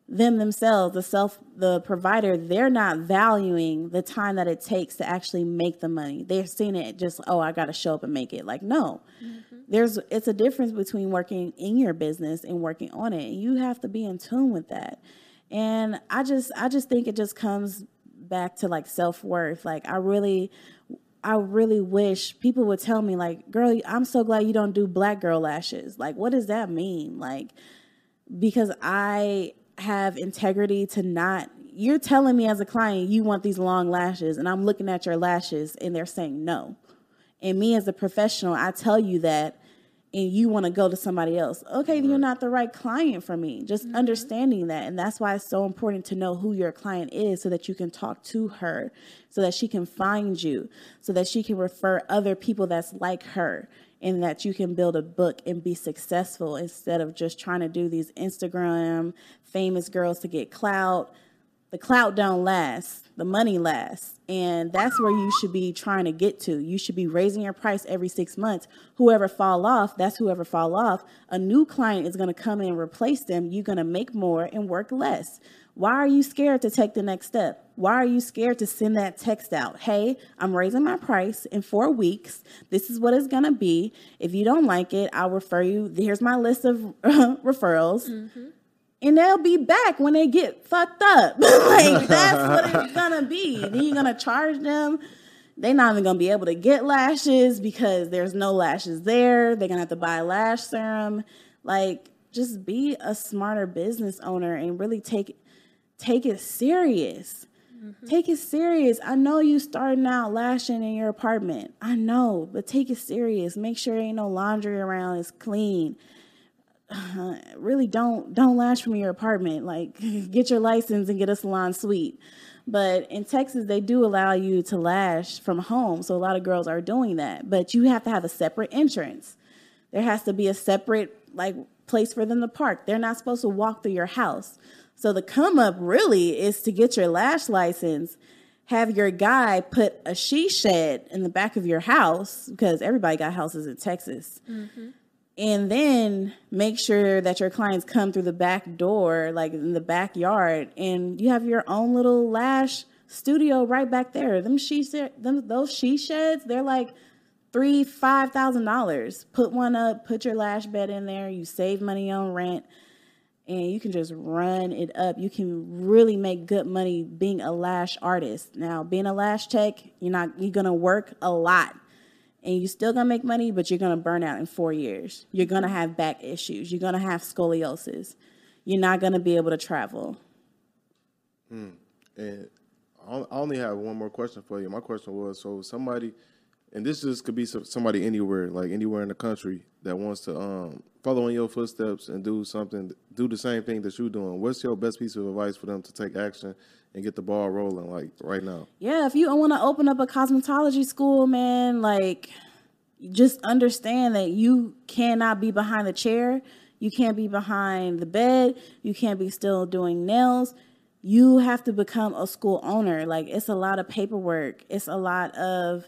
them themselves, the self, the provider, they're not valuing the time that it takes to actually make the money. They're seeing it just, oh, I got to show up and make it. Like, no, mm-hmm. there's, it's a difference between working in your business and working on it. And you have to be in tune with that. And I just, I just think it just comes back to like self worth. Like, I really, I really wish people would tell me, like, girl, I'm so glad you don't do black girl lashes. Like, what does that mean? Like, because I have integrity to not you're telling me as a client you want these long lashes and I'm looking at your lashes and they're saying no. And me as a professional, I tell you that and you want to go to somebody else. Okay, then you're not the right client for me. Just mm-hmm. understanding that. And that's why it's so important to know who your client is so that you can talk to her, so that she can find you, so that she can refer other people that's like her and that you can build a book and be successful instead of just trying to do these Instagram famous girls to get clout. The clout don't last. The money lasts. And that's where you should be trying to get to. You should be raising your price every six months. Whoever fall off, that's whoever fall off. A new client is going to come in and replace them. You're going to make more and work less. Why are you scared to take the next step? Why are you scared to send that text out? Hey, I'm raising my price in four weeks. This is what it's going to be. If you don't like it, I'll refer you. Here's my list of referrals. Mm-hmm. And they'll be back when they get fucked up. like, that's what it's going to be. Then you're going to charge them. They're not even going to be able to get lashes because there's no lashes there. They're going to have to buy lash serum. Like, just be a smarter business owner and really take take it serious. Mm-hmm. Take it serious. I know you starting out lashing in your apartment. I know, but take it serious. Make sure ain't no laundry around. It's clean. Really don't don't lash from your apartment. Like get your license and get a salon suite. But in Texas, they do allow you to lash from home. So a lot of girls are doing that. But you have to have a separate entrance. There has to be a separate like place for them to park. They're not supposed to walk through your house. So the come up really is to get your lash license, have your guy put a she shed in the back of your house because everybody got houses in Texas. Mm-hmm. And then make sure that your clients come through the back door, like in the backyard, and you have your own little lash studio right back there. Them she them those she sheds, they're like three, five thousand dollars. Put one up, put your lash bed in there, you save money on rent, and you can just run it up. You can really make good money being a lash artist. Now, being a lash tech, you're not you're gonna work a lot and you're still gonna make money, but you're gonna burn out in four years. You're gonna have back issues. You're gonna have scoliosis. You're not gonna be able to travel. Hmm. And I only have one more question for you. My question was: so somebody, and this just could be somebody anywhere, like anywhere in the country, that wants to um, follow in your footsteps and do something, do the same thing that you're doing. What's your best piece of advice for them to take action and get the ball rolling, like right now? Yeah, if you want to open up a cosmetology school, man, like just understand that you cannot be behind the chair. You can't be behind the bed. You can't be still doing nails. You have to become a school owner. Like it's a lot of paperwork. It's a lot of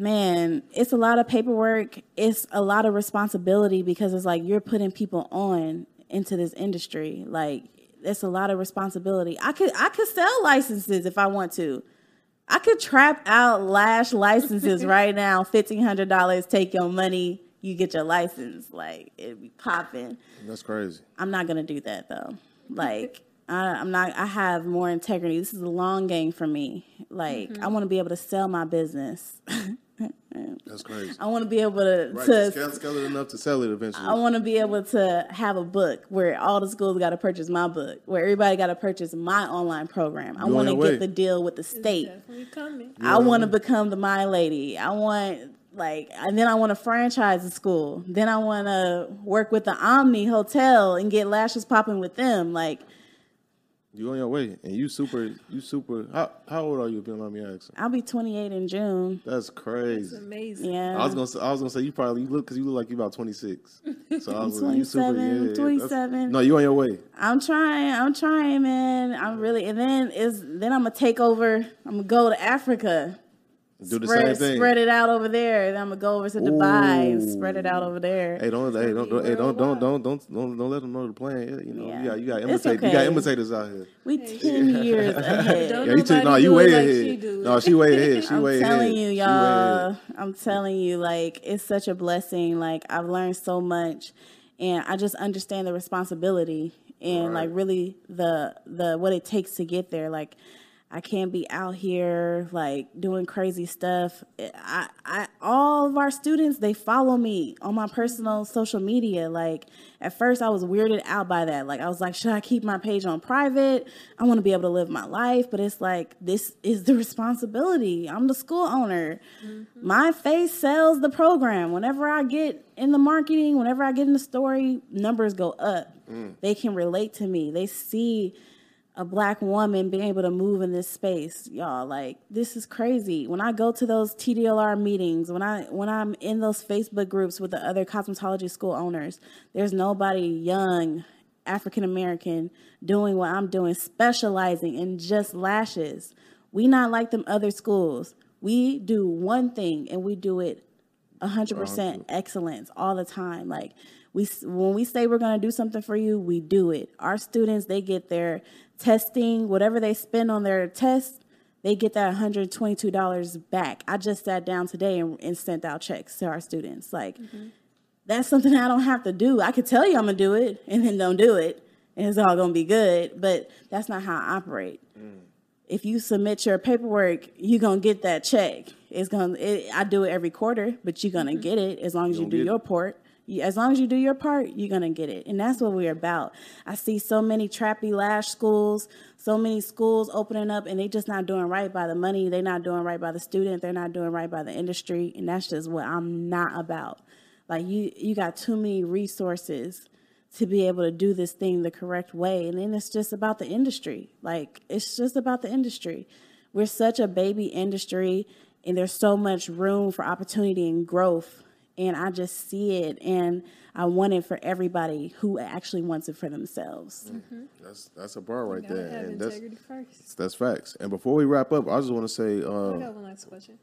man, it's a lot of paperwork. It's a lot of responsibility because it's like you're putting people on into this industry. Like it's a lot of responsibility. I could I could sell licenses if I want to. I could trap out lash licenses right now, fifteen hundred dollars. Take your money, you get your license. Like it'd be popping. That's crazy. I'm not gonna do that though. Like I, am not. I have more integrity. This is a long game for me. Like mm-hmm. I want to be able to sell my business. That's crazy. I want to be able to right, to scale, scale it enough to sell it eventually. I want to be able to have a book where all the schools got to purchase my book, where everybody got to purchase my online program. I want to get the deal with the state. I want to become the Milady. I want like and then I want to franchise the school. Then I want to work with the Omni Hotel and get lashes popping with them. Like you on your way, and you super, you super. How how old are you? If you don't me asking. I'll be 28 in June. That's crazy. That's amazing. Yeah. I was gonna, say, I was gonna say you probably you look because you look like you about 26. So I was 27, you super, yeah, 27. No, you on your way. I'm trying. I'm trying, man. I'm really, and then is then I'm gonna take over. I'm gonna go to Africa. Do the spread, same thing. Spread it out over there. Then I'm gonna go over to Dubai Ooh. and spread it out over there. Hey, don't, hey, don't, don't, hey, don't, don't, don't, don't, don't, don't let them know the plan. You know, yeah. you got, you got imitate, okay. you got imitators out here. We ten years ahead. Don't yeah, you t- no, you way like ahead. No, she way ahead. She I'm way ahead. I'm telling you, y'all. I'm telling you, like it's such a blessing. Like I've learned so much, and I just understand the responsibility and right. like really the the what it takes to get there. Like I can't be out here like doing crazy stuff. I, I, all of our students, they follow me on my personal social media. Like at first I was weirded out by that. Like I was like, should I keep my page on private? I want to be able to live my life, but it's like, this is the responsibility. I'm the school owner. Mm-hmm. My face sells the program. Whenever I get in the marketing, whenever I get in the story, numbers go up. Mm. They can relate to me. They see a black woman being able to move in this space y'all. Like this is crazy. When i go to those tdlr meetings when i when i'm in those facebook groups with the other cosmetology school owners there's nobody young african american doing what i'm doing specializing in just lashes. We not like them other schools. We do one thing and we do it 100% excellence all the time. Like we when we say we're going to do something for you we do it. Our students they get their testing whatever they spend on their test they get that $122 back i just sat down today and, and sent out checks to our students like mm-hmm. that's something i don't have to do i could tell you i'm to do it and then don't do it and it's all to be good but that's not how i operate mm. if you submit your paperwork you're to get that check it's going to i do it every quarter but you're to mm-hmm. get it as long as you, you do your part as long as you do your part, you're going to get it. And that's what we're about. I see so many trappy lash schools, so many schools opening up, and they just not doing right by the money. They're not doing right by the student. They're not doing right by the industry. And that's just what I'm not about. Like you, you got too many resources to be able to do this thing the correct way. And then it's just about the industry. Like it's just about the industry. We're such a baby industry and there's so much room for opportunity and growth and I just see it, and I want it for everybody who actually wants it for themselves. Mm-hmm. That's that's a bar right there, and that's first. that's facts. And before we wrap up, I just want to say, uh, I got one last question.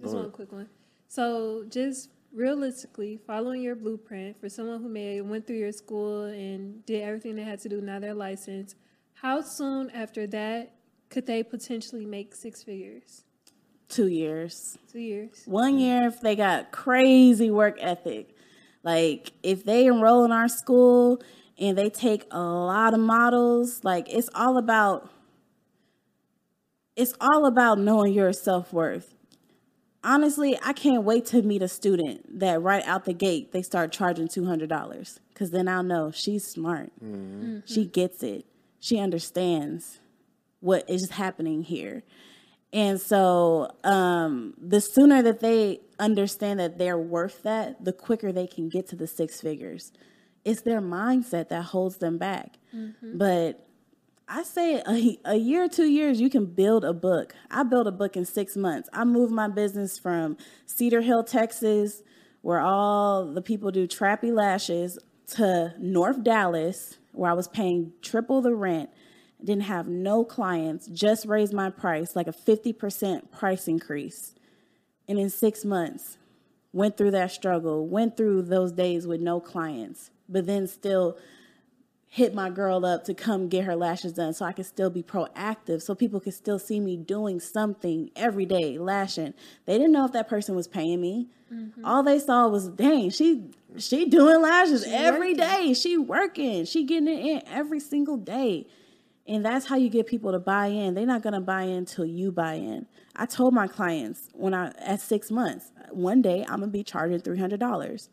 Just one quick one. So, just realistically, following your blueprint for someone who may went through your school and did everything they had to do, now they're licensed, how soon after that could they potentially make six figures? Two years. Two years. One year if they got crazy work ethic. Like if they enroll in our school and they take a lot of models, like it's all about it's all about knowing your self-worth. Honestly, I can't wait to meet a student that right out the gate they start charging $200 cuz then I'll know she's smart. Mm-hmm. She gets it. She understands what is happening here. And so um, the sooner that they understand that they're worth that, the quicker they can get to the six figures. It's their mindset that holds them back. Mm-hmm. But I say a, a year or two years, you can build a book. I built a book in six months. I moved my business from Cedar Hill, Texas, where all the people do trappy lashes, to North Dallas, where I was paying triple the rent didn't have no clients, just raised my price, like a 50% price increase. And in six months, went through that struggle, went through those days with no clients, but then still hit my girl up to come get her lashes done so I could still be proactive so people could still see me doing something every day lashing. They didn't know if that person was paying me. Mm-hmm. All they saw was dang, she she doing lashes she every working. day. She working. She getting it in every single day. And that's how you get people to buy in. They're not going to buy in until you buy in. I told my clients when I at 6 months, one day I'm going to be charging $300.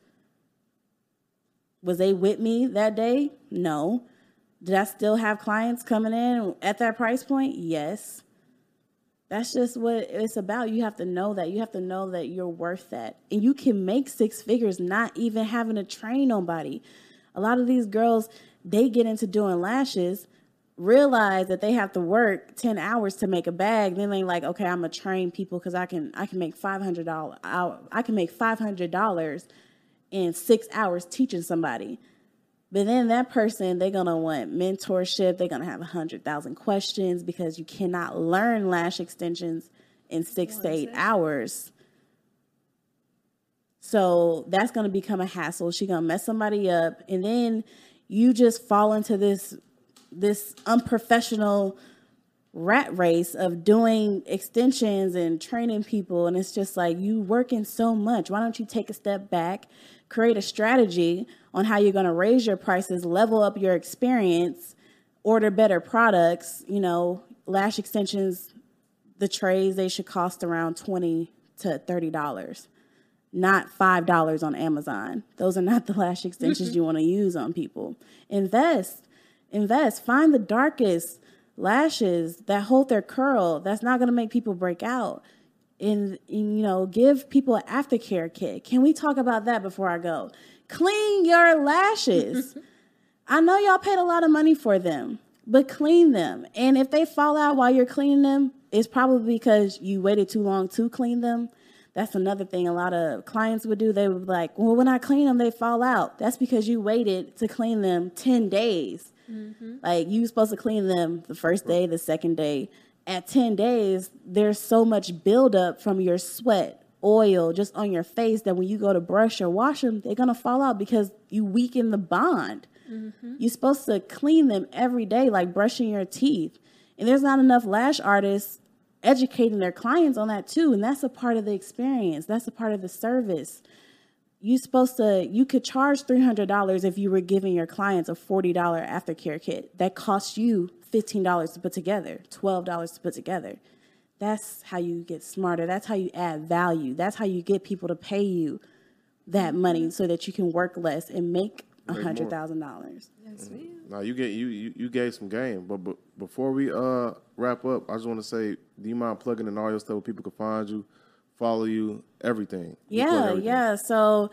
Was they with me that day? No. Did I still have clients coming in at that price point? Yes. That's just what it's about. You have to know that. You have to know that you're worth that. And you can make six figures not even having to train nobody. A lot of these girls, they get into doing lashes realize that they have to work 10 hours to make a bag then they like okay i'm gonna train people because i can i can make $500 i I can make $500 in six hours teaching somebody. But then that person they're gonna want mentorship they're gonna have 100000 questions because you cannot learn lash extensions in six to eight hours. So that's gonna become a hassle. She's gonna mess somebody up and then you just fall into this this unprofessional rat race of doing extensions and training people and it's just like you working so much. Why don't you take a step back create a strategy on how you're going to raise your prices level up your experience order better products you know lash extensions the trays they should cost around 20 to 30 dollars not five dollars on amazon. Those are not the lash extensions mm-hmm. you want to use on people. Invest invest. Find the darkest lashes that hold their curl. That's not going to make people break out. And, and, you know, give people an aftercare kit. Can we talk about that before I go? Clean your lashes. I know y'all paid a lot of money for them, but clean them. And if they fall out while you're cleaning them, it's probably because you waited too long to clean them. That's another thing a lot of clients would do. They would be like, well, when I clean them, they fall out. That's because you waited to clean them 10 days. Mm-hmm. Like you're supposed to clean them the first day, the second day. At 10 days, there's so much buildup from your sweat, oil just on your face that when you go to brush or wash them, they're going to fall out because you weaken the bond. Mm-hmm. You're supposed to clean them every day, like brushing your teeth. And there's not enough lash artists educating their clients on that too. And that's a part of the experience, that's a part of the service you supposed to you could charge $300 if you were giving your clients a $40 aftercare kit that costs you $15 to put together $12 to put together that's how you get smarter that's how you add value that's how you get people to pay you that money so that you can work less and make a hundred thousand dollars. Yes. Now you get you, you you gave some game, but, but before we uh wrap up, I just want to say, do you mind plugging in all your stuff where people can find you? Follow you, everything. yeah, everything. yeah. So,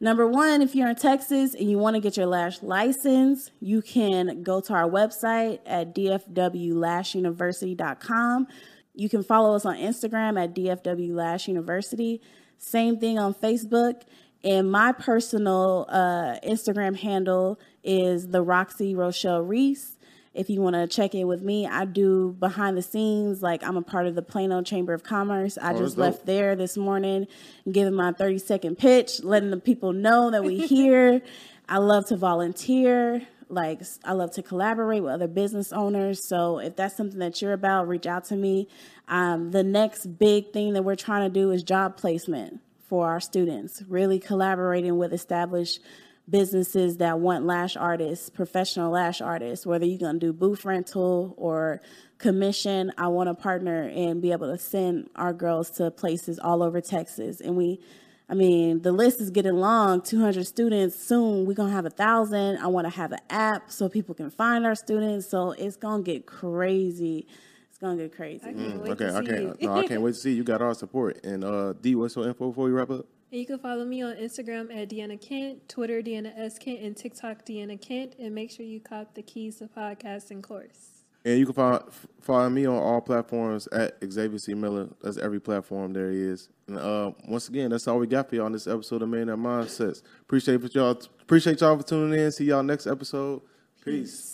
number one, if you're in Texas and you want to get your lash license, you can go to our website at dfwlashuniversity.com. You can follow us on Instagram at dfwlashuniversity. Same thing on Facebook. And my personal uh, Instagram handle is the Roxy Rochelle Reese. If you want to check in with me, I do behind the scenes. Like I'm a part of the Plano Chamber of Commerce. I Oh, just left there this morning, giving my 30 second pitch, letting the people know that we here. I love to volunteer. Like I love to collaborate with other business owners. So if that's something that you're about, reach out to me. Um, the next big thing that we're trying to do is job placement for our students. Really collaborating with established businesses that want lash artists, professional lash artists, whether you're going to do booth rental or commission, I want to partner and be able to send our girls to places all over Texas. And we, I mean, the list is getting long 200 students. Soon we're going to have a thousand. I want to have an app so people can find our students. So it's going to get crazy. It's going to get crazy. I can't wait Okay, to I can't. you. No, I can't wait to see you. You got our support. And uh, D, what's your info before we wrap up? And you can follow me on Instagram at Deanna Kent, Twitter Deanna S Kent, and TikTok Deanna Kent. And make sure you cop the keys to podcasting course. And you can find follow me on all platforms at Xavier C Miller. That's every platform there is. And uh, once again, that's all we got for y'all on this episode of Man That Mindsets. Appreciate y'all. Appreciate y'all for tuning in. See y'all next episode. Peace.